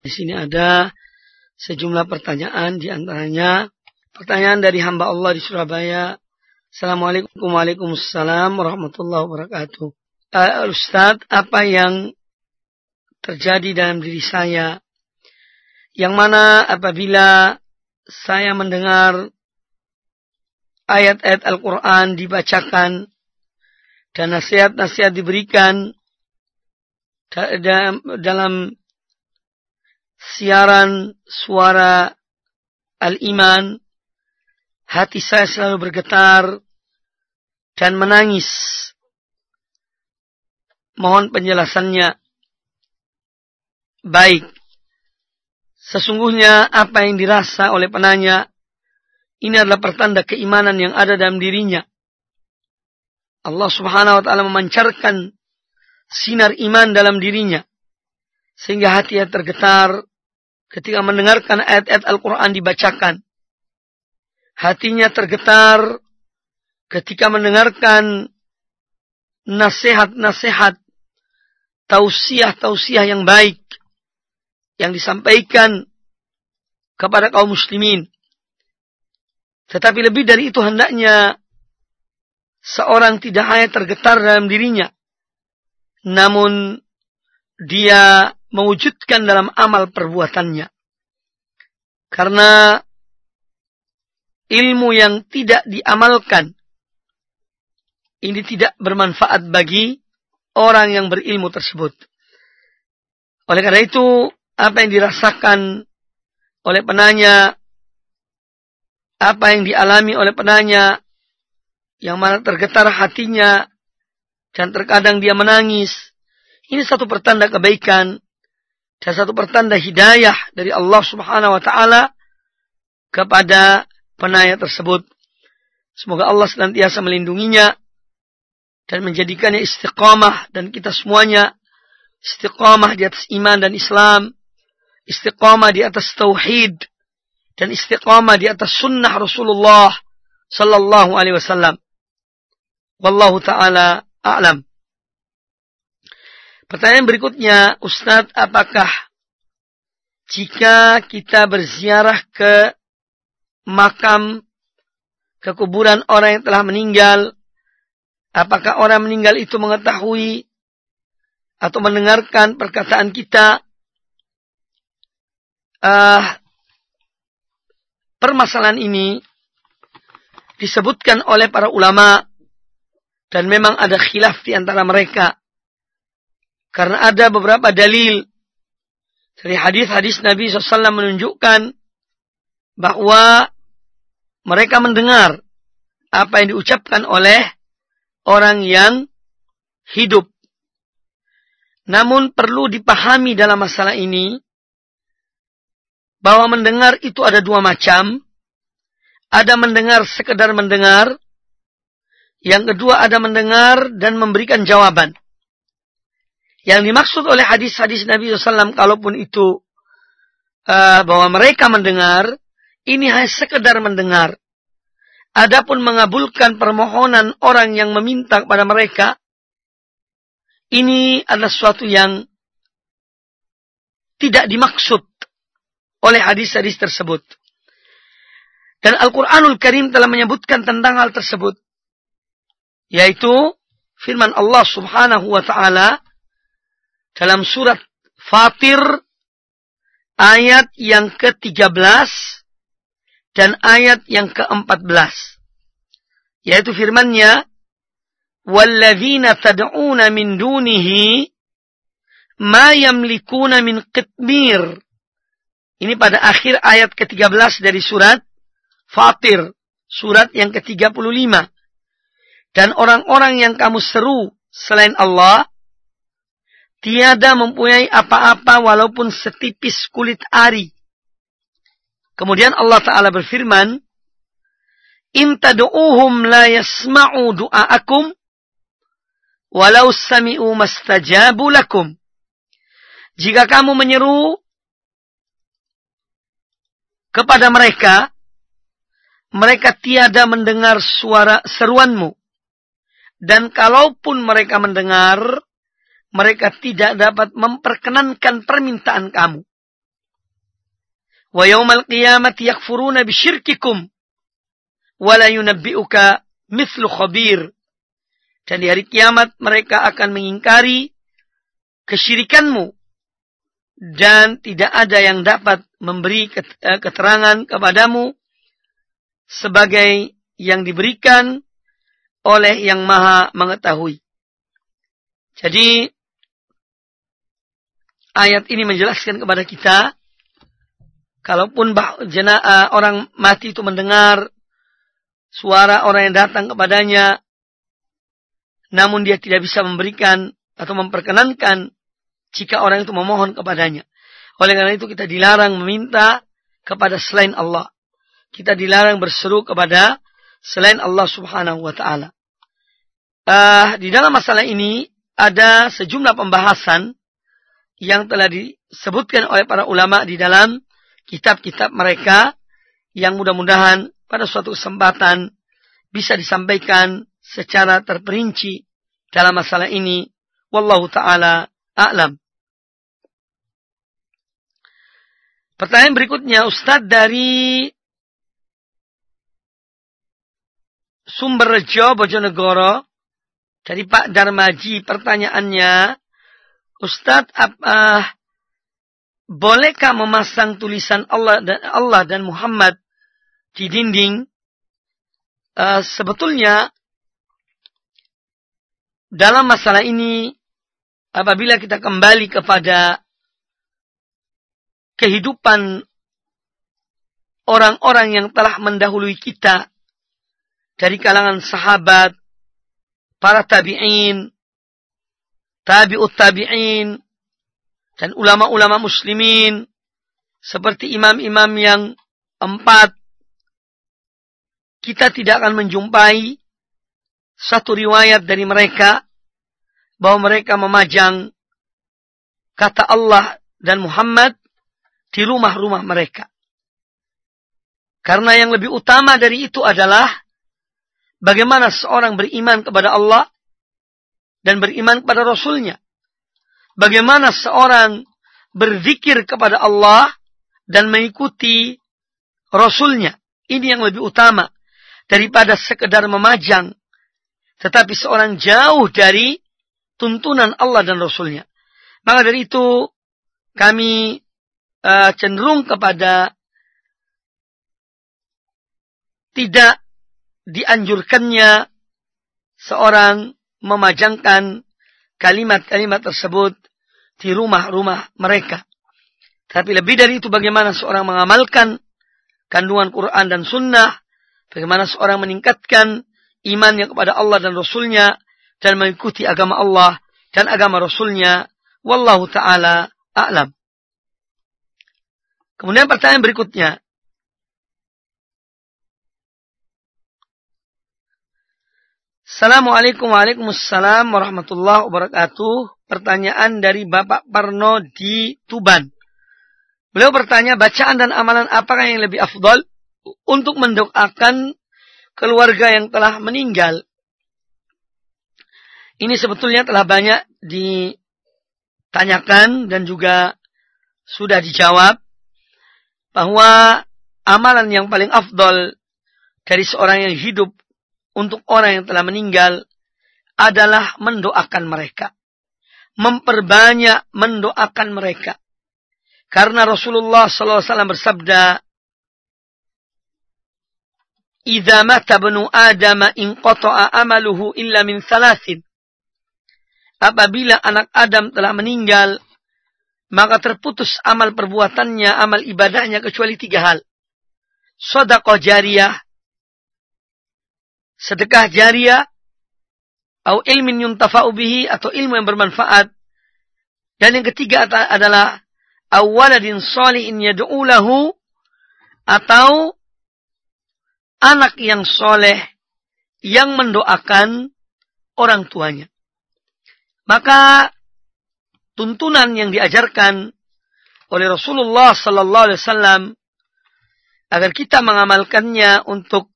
Di sini ada sejumlah pertanyaan di antaranya pertanyaan dari hamba Allah di Surabaya. Assalamualaikum Waalaikumsalam warahmatullahi wabarakatuh. Uh, Ustadz, apa yang terjadi dalam diri saya yang mana apabila saya mendengar ayat-ayat Al-Quran dibacakan dan nasihat-nasihat diberikan dalam siaran suara al-iman, hati saya selalu bergetar dan menangis. Mohon penjelasannya. Baik. Sesungguhnya apa yang dirasa oleh penanya ini adalah pertanda keimanan yang ada dalam dirinya. Allah subhanahu wa ta'ala memancarkan sinar iman dalam dirinya. Sehingga hatinya tergetar ketika mendengarkan ayat-ayat Al-Quran dibacakan. Hatinya tergetar ketika mendengarkan nasihat-nasihat, tausiah-tausiah yang baik yang disampaikan kepada kaum muslimin. Tetapi lebih dari itu hendaknya seorang tidak hanya tergetar dalam dirinya, namun dia mewujudkan dalam amal perbuatannya. Karena ilmu yang tidak diamalkan ini tidak bermanfaat bagi orang yang berilmu tersebut. Oleh karena itu, apa yang dirasakan oleh penanya apa yang dialami oleh penanya yang mana tergetar hatinya dan terkadang dia menangis. Ini satu pertanda kebaikan dan satu pertanda hidayah dari Allah Subhanahu wa taala kepada penanya tersebut. Semoga Allah senantiasa melindunginya dan menjadikannya istiqamah dan kita semuanya istiqamah di atas iman dan Islam, istiqamah di atas tauhid dan istiqamah di atas sunnah Rasulullah sallallahu alaihi wasallam. Wallahu taala a'lam. Pertanyaan berikutnya, Ustadz, apakah jika kita berziarah ke makam, ke kuburan orang yang telah meninggal, apakah orang meninggal itu mengetahui atau mendengarkan perkataan kita? Uh, permasalahan ini disebutkan oleh para ulama dan memang ada khilaf di antara mereka. Karena ada beberapa dalil dari hadis-hadis Nabi SAW menunjukkan bahwa mereka mendengar apa yang diucapkan oleh orang yang hidup. Namun perlu dipahami dalam masalah ini bahwa mendengar itu ada dua macam. Ada mendengar sekedar mendengar. Yang kedua ada mendengar dan memberikan jawaban. Yang dimaksud oleh hadis-hadis Nabi SAW, kalaupun itu uh, bahwa mereka mendengar, ini hanya sekedar mendengar. Adapun mengabulkan permohonan orang yang meminta kepada mereka, ini adalah sesuatu yang tidak dimaksud oleh hadis-hadis tersebut. Dan Al-Quranul Karim telah menyebutkan tentang hal tersebut. Yaitu firman Allah subhanahu wa ta'ala dalam surat Fatir ayat yang ke-13 dan ayat yang ke-14 yaitu firman-Nya walladzina tad'una min dunihi ma yamlikuna min qitmir ini pada akhir ayat ke-13 dari surat Fatir, surat yang ke-35. Dan orang-orang yang kamu seru selain Allah, Tiada mempunyai apa-apa walaupun setipis kulit ari. Kemudian Allah Ta'ala berfirman. In tadu'uhum la yasma'u du'aakum. Walau sami'u mastajabu lakum. Jika kamu menyeru kepada mereka, mereka tiada mendengar suara seruanmu. Dan kalaupun mereka mendengar, mereka tidak dapat memperkenankan permintaan kamu. Wa yawmal qiyamati yakfuruna bisyirkikum. Wa la yunabbi'uka mithlu khabir. Dan di hari kiamat mereka akan mengingkari kesyirikanmu. Dan tidak ada yang dapat memberi eh, keterangan kepadamu sebagai yang diberikan oleh yang maha mengetahui. Jadi ayat ini menjelaskan kepada kita kalaupun jenazah orang mati itu mendengar suara orang yang datang kepadanya namun dia tidak bisa memberikan atau memperkenankan jika orang itu memohon kepadanya. Oleh karena itu kita dilarang meminta kepada selain Allah. Kita dilarang berseru kepada selain Allah Subhanahu wa taala. Uh, di dalam masalah ini ada sejumlah pembahasan yang telah disebutkan oleh para ulama di dalam kitab-kitab mereka yang mudah-mudahan pada suatu kesempatan bisa disampaikan secara terperinci dalam masalah ini. Wallahu taala a'lam. Pertanyaan berikutnya, Ustadz dari Sumber Rejo Bojonegoro dari Pak Darmaji pertanyaannya, Ustadz, uh, bolehkah memasang tulisan Allah dan Allah dan Muhammad di dinding? Uh, sebetulnya dalam masalah ini, apabila kita kembali kepada kehidupan orang-orang yang telah mendahului kita dari kalangan sahabat, para tabi'in, tabi'ut tabi'in, dan ulama-ulama muslimin, seperti imam-imam yang empat, kita tidak akan menjumpai satu riwayat dari mereka. Bahwa mereka memajang kata Allah dan Muhammad di rumah-rumah mereka. Karena yang lebih utama dari itu adalah Bagaimana seorang beriman kepada Allah dan beriman kepada Rasulnya. Bagaimana seorang berzikir kepada Allah dan mengikuti Rasulnya. Ini yang lebih utama daripada sekedar memajang. Tetapi seorang jauh dari tuntunan Allah dan Rasulnya. Maka dari itu kami uh, cenderung kepada tidak dianjurkannya seorang memajangkan kalimat-kalimat tersebut di rumah-rumah mereka. Tapi lebih dari itu bagaimana seorang mengamalkan kandungan Quran dan Sunnah, bagaimana seorang meningkatkan imannya kepada Allah dan Rasulnya, dan mengikuti agama Allah dan agama Rasulnya. Wallahu ta'ala a'lam. Kemudian pertanyaan berikutnya. Assalamualaikum Waalaikumsalam warahmatullahi wabarakatuh. Pertanyaan dari Bapak Parno di Tuban. Beliau bertanya, bacaan dan amalan apakah yang lebih afdol untuk mendoakan keluarga yang telah meninggal? Ini sebetulnya telah banyak ditanyakan dan juga sudah dijawab bahwa amalan yang paling afdol dari seorang yang hidup untuk orang yang telah meninggal adalah mendoakan mereka. Memperbanyak mendoakan mereka. Karena Rasulullah SAW bersabda, "Idza mata bnu Adam in qata'a amaluhu illa min thalathin." Apabila anak Adam telah meninggal, maka terputus amal perbuatannya, amal ibadahnya kecuali tiga hal. Sodaqah jariyah, sedekah jariah atau ilmin yuntafa'u bihi atau ilmu yang bermanfaat. Dan yang ketiga adalah awaladin solihin yad'u atau anak yang soleh yang mendoakan orang tuanya. Maka tuntunan yang diajarkan oleh Rasulullah sallallahu alaihi wasallam agar kita mengamalkannya untuk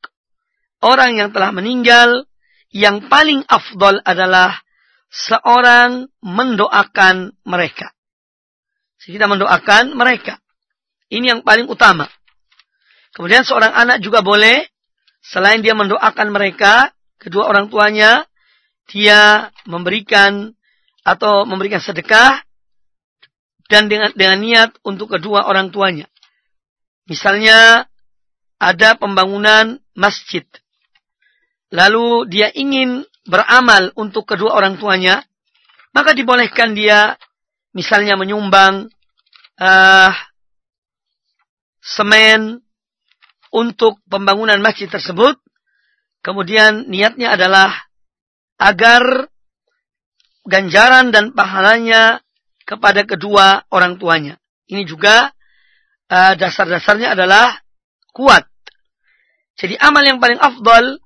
orang yang telah meninggal, yang paling afdol adalah seorang mendoakan mereka. Kita mendoakan mereka. Ini yang paling utama. Kemudian seorang anak juga boleh, selain dia mendoakan mereka, kedua orang tuanya, dia memberikan atau memberikan sedekah dan dengan, dengan niat untuk kedua orang tuanya. Misalnya ada pembangunan masjid. Lalu dia ingin beramal untuk kedua orang tuanya, maka dibolehkan dia misalnya menyumbang uh, semen untuk pembangunan masjid tersebut. Kemudian niatnya adalah agar ganjaran dan pahalanya kepada kedua orang tuanya. Ini juga uh, dasar-dasarnya adalah kuat. Jadi amal yang paling afdal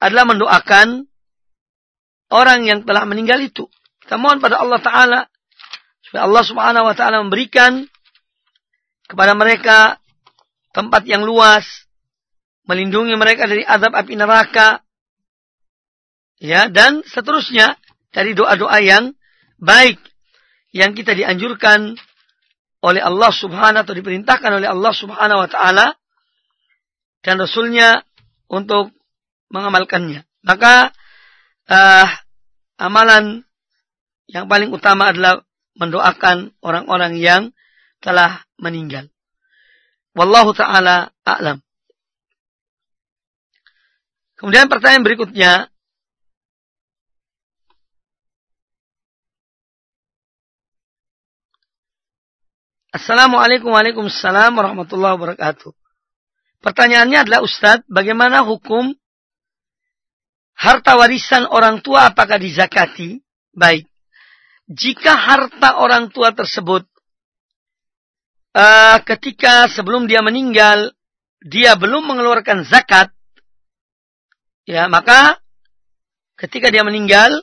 adalah mendoakan orang yang telah meninggal itu. Kita mohon pada Allah Ta'ala supaya Allah Subhanahu wa taala memberikan kepada mereka tempat yang luas, melindungi mereka dari azab api neraka, ya dan seterusnya dari doa-doa yang baik yang kita dianjurkan oleh Allah Subhanahu atau diperintahkan oleh Allah Subhanahu wa taala dan rasulnya untuk mengamalkannya. Maka uh, amalan yang paling utama adalah mendoakan orang-orang yang telah meninggal. Wallahu taala a'lam. Kemudian pertanyaan berikutnya, Assalamualaikum warahmatullahi wabarakatuh. Pertanyaannya adalah Ustadz, bagaimana hukum harta warisan orang tua apakah dizakati? Baik. Jika harta orang tua tersebut uh, ketika sebelum dia meninggal dia belum mengeluarkan zakat, ya maka ketika dia meninggal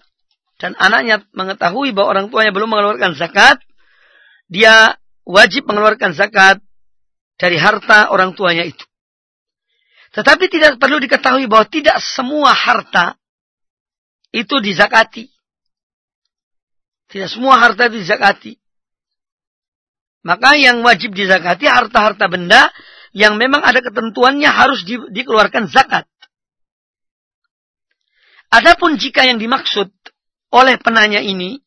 dan anaknya mengetahui bahwa orang tuanya belum mengeluarkan zakat, dia wajib mengeluarkan zakat dari harta orang tuanya itu. Tetapi tidak perlu diketahui bahwa tidak semua harta itu dizakati. Tidak semua harta itu dizakati. Maka yang wajib dizakati harta-harta benda yang memang ada ketentuannya harus di, dikeluarkan zakat. Adapun jika yang dimaksud oleh penanya ini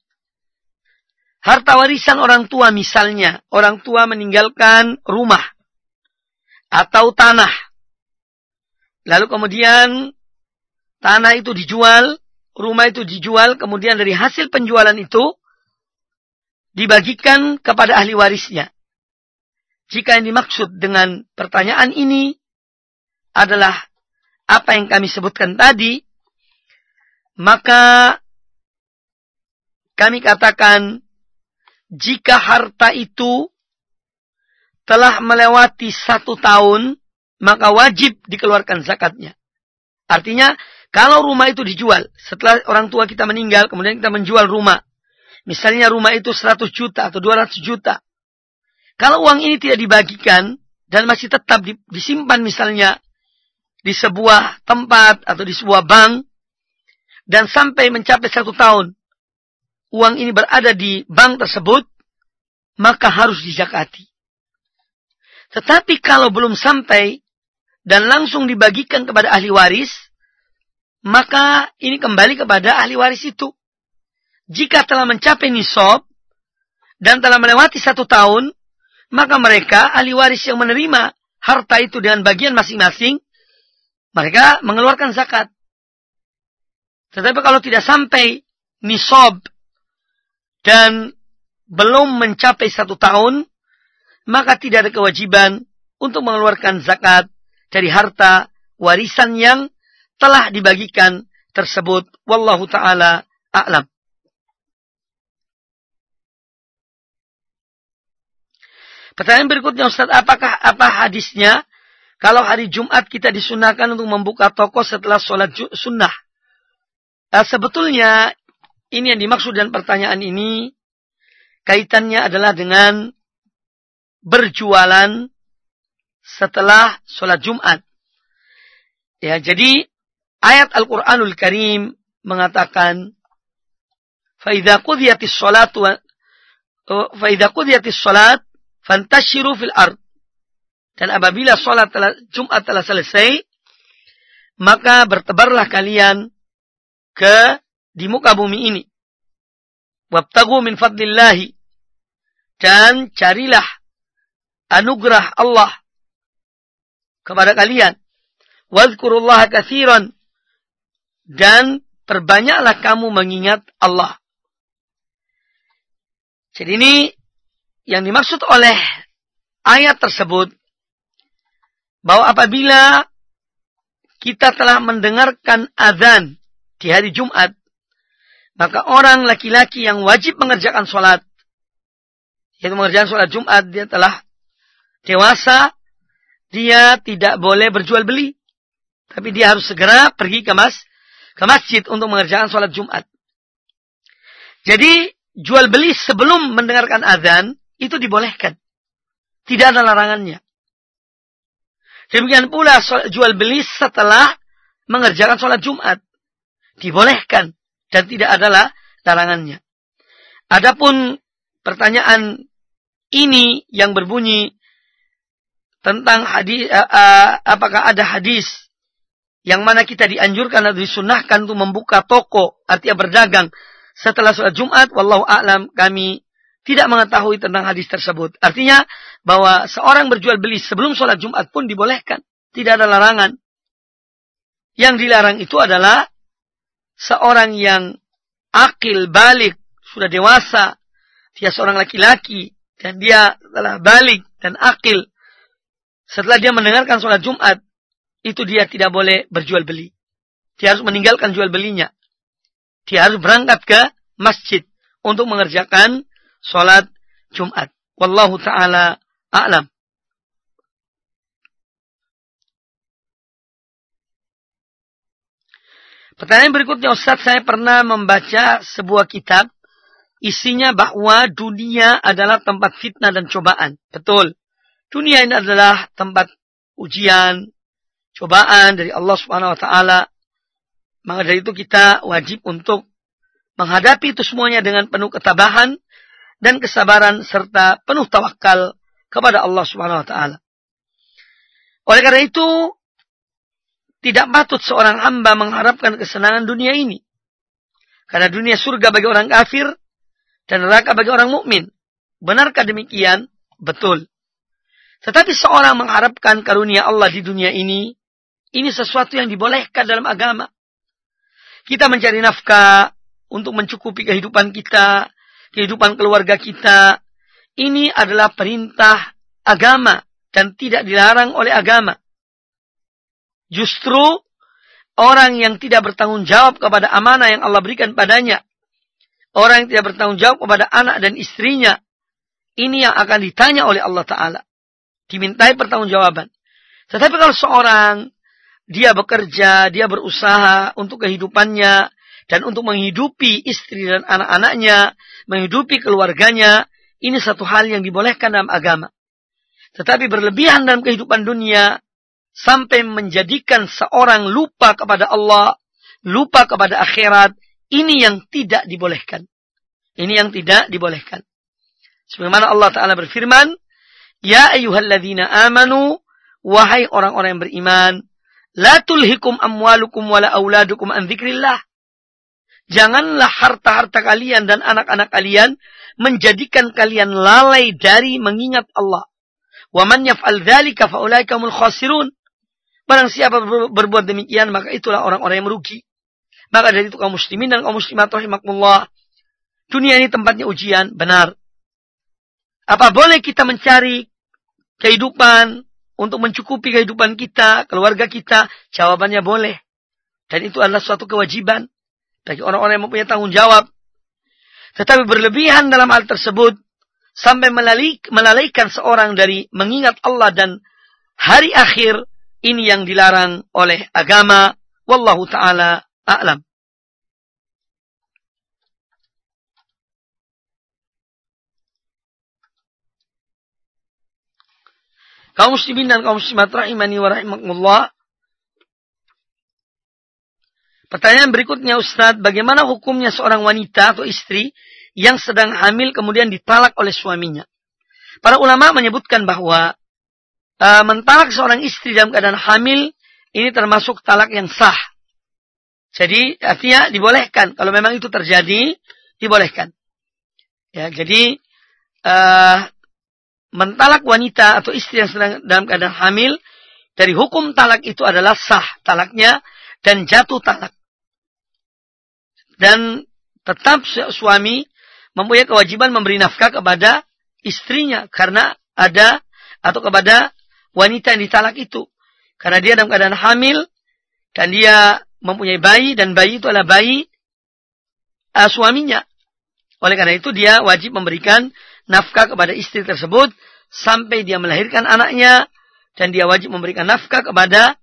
harta warisan orang tua misalnya orang tua meninggalkan rumah atau tanah lalu kemudian tanah itu dijual rumah itu dijual kemudian dari hasil penjualan itu dibagikan kepada ahli warisnya. Jika yang dimaksud dengan pertanyaan ini adalah apa yang kami sebutkan tadi, maka kami katakan jika harta itu telah melewati satu tahun, maka wajib dikeluarkan zakatnya. Artinya, kalau rumah itu dijual, setelah orang tua kita meninggal, kemudian kita menjual rumah, Misalnya rumah itu 100 juta atau 200 juta. Kalau uang ini tidak dibagikan dan masih tetap disimpan misalnya di sebuah tempat atau di sebuah bank dan sampai mencapai satu tahun uang ini berada di bank tersebut maka harus dizakati. Tetapi kalau belum sampai dan langsung dibagikan kepada ahli waris maka ini kembali kepada ahli waris itu jika telah mencapai nisab dan telah melewati satu tahun, maka mereka ahli waris yang menerima harta itu dengan bagian masing-masing, mereka mengeluarkan zakat. Tetapi kalau tidak sampai nisab dan belum mencapai satu tahun, maka tidak ada kewajiban untuk mengeluarkan zakat dari harta warisan yang telah dibagikan tersebut. Wallahu ta'ala a'lam. Pertanyaan berikutnya Ustaz, apakah apa hadisnya kalau hari Jumat kita disunahkan untuk membuka toko setelah sholat sunnah? Nah, sebetulnya ini yang dimaksud dan pertanyaan ini kaitannya adalah dengan berjualan setelah sholat Jumat. Ya, jadi ayat Al-Quranul Karim mengatakan, فَإِذَا قُذِيَتِ الصَّلَاةُ فَإِذَا قُذِيَتِ الصَّلَاةُ fantashiru fil ard. Dan apabila sholat telah, Jumat telah selesai, maka bertebarlah kalian ke di muka bumi ini. Wabtagu min fadlillahi. Dan carilah anugerah Allah kepada kalian. Wadhkurullaha kathiran. Dan perbanyaklah kamu mengingat Allah. Jadi ini yang dimaksud oleh ayat tersebut bahwa apabila kita telah mendengarkan azan di hari Jumat, maka orang laki-laki yang wajib mengerjakan sholat, yaitu mengerjakan sholat Jumat, dia telah dewasa, dia tidak boleh berjual beli. Tapi dia harus segera pergi ke, mas, ke masjid untuk mengerjakan sholat Jumat. Jadi, jual beli sebelum mendengarkan azan, itu dibolehkan. Tidak ada larangannya. Demikian pula jual beli setelah mengerjakan sholat Jumat. Dibolehkan. Dan tidak adalah larangannya. Adapun pertanyaan ini yang berbunyi tentang hadis, uh, uh, apakah ada hadis yang mana kita dianjurkan atau disunahkan untuk membuka toko, artinya berdagang setelah sholat Jumat, wallahu a'lam kami tidak mengetahui tentang hadis tersebut. Artinya bahwa seorang berjual beli sebelum sholat Jumat pun dibolehkan. Tidak ada larangan. Yang dilarang itu adalah seorang yang akil, balik, sudah dewasa. Dia seorang laki-laki. Dan dia telah balik dan akil. Setelah dia mendengarkan sholat Jumat. Itu dia tidak boleh berjual beli. Dia harus meninggalkan jual belinya. Dia harus berangkat ke masjid untuk mengerjakan sholat Jumat. Wallahu ta'ala a'lam. Pertanyaan berikutnya Ustaz, saya pernah membaca sebuah kitab isinya bahwa dunia adalah tempat fitnah dan cobaan. Betul. Dunia ini adalah tempat ujian, cobaan dari Allah Subhanahu wa taala. Maka dari itu kita wajib untuk menghadapi itu semuanya dengan penuh ketabahan dan kesabaran serta penuh tawakal kepada Allah Subhanahu wa taala. Oleh karena itu, tidak patut seorang hamba mengharapkan kesenangan dunia ini. Karena dunia surga bagi orang kafir dan neraka bagi orang mukmin. Benarkah demikian? Betul. Tetapi seorang mengharapkan karunia Allah di dunia ini, ini sesuatu yang dibolehkan dalam agama. Kita mencari nafkah untuk mencukupi kehidupan kita, kehidupan keluarga kita, ini adalah perintah agama dan tidak dilarang oleh agama. Justru orang yang tidak bertanggung jawab kepada amanah yang Allah berikan padanya, orang yang tidak bertanggung jawab kepada anak dan istrinya, ini yang akan ditanya oleh Allah Ta'ala. Dimintai pertanggungjawaban. Tetapi kalau seorang dia bekerja, dia berusaha untuk kehidupannya, dan untuk menghidupi istri dan anak-anaknya, menghidupi keluarganya, ini satu hal yang dibolehkan dalam agama. Tetapi berlebihan dalam kehidupan dunia sampai menjadikan seorang lupa kepada Allah, lupa kepada akhirat, ini yang tidak dibolehkan. Ini yang tidak dibolehkan. Sebagaimana Allah Ta'ala berfirman, Ya ayuhalladzina amanu, wahai orang-orang yang beriman, La tulhikum amwalukum wala auladukum an dzikrillah. Janganlah harta-harta kalian dan anak-anak kalian menjadikan kalian lalai dari mengingat Allah. Wa man yaf'al dzalika fa ulaika khasirun. Barang siapa berbuat demikian maka itulah orang-orang yang merugi. Maka dari itu kaum muslimin dan kaum muslimat rahimakumullah. Dunia ini tempatnya ujian, benar. Apa boleh kita mencari kehidupan untuk mencukupi kehidupan kita, keluarga kita? Jawabannya boleh. Dan itu adalah suatu kewajiban bagi orang-orang yang mempunyai tanggung jawab. Tetapi berlebihan dalam hal tersebut sampai melalaikan seorang dari mengingat Allah dan hari akhir ini yang dilarang oleh agama. Wallahu taala a'lam. Kaum muslimin dan kaum muslimat rahimani wa rahimakumullah. Pertanyaan berikutnya Ustadz, bagaimana hukumnya seorang wanita atau istri yang sedang hamil kemudian ditalak oleh suaminya? Para ulama menyebutkan bahwa uh, mentalak seorang istri dalam keadaan hamil ini termasuk talak yang sah. Jadi artinya dibolehkan. Kalau memang itu terjadi, dibolehkan. Ya, jadi uh, mentalak wanita atau istri yang sedang dalam keadaan hamil dari hukum talak itu adalah sah talaknya dan jatuh talak. Dan tetap suami mempunyai kewajiban memberi nafkah kepada istrinya karena ada atau kepada wanita yang ditalak itu. Karena dia dalam keadaan hamil dan dia mempunyai bayi dan bayi itu adalah bayi uh, suaminya. Oleh karena itu dia wajib memberikan nafkah kepada istri tersebut sampai dia melahirkan anaknya dan dia wajib memberikan nafkah kepada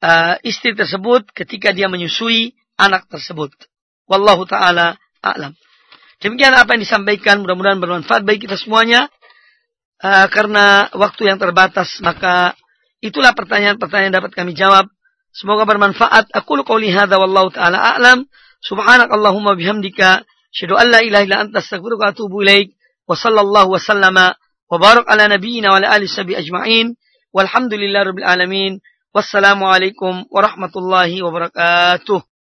uh, istri tersebut ketika dia menyusui anak tersebut. Wallahu taala a'lam. Demikian apa yang disampaikan mudah-mudahan bermanfaat bagi kita semuanya. Uh, karena waktu yang terbatas maka itulah pertanyaan-pertanyaan dapat kami jawab. Semoga bermanfaat. Aku qauli hadza wallahu taala a'lam. Subhanakallahumma bihamdika asyhadu an la ilaha illa anta astaghfiruka wa atubu وصلى الله وسلم وبارك على نبينا وعلى آله وصحبه أجمعين والحمد لله رب العالمين والسلام عليكم ورحمة الله وبركاته.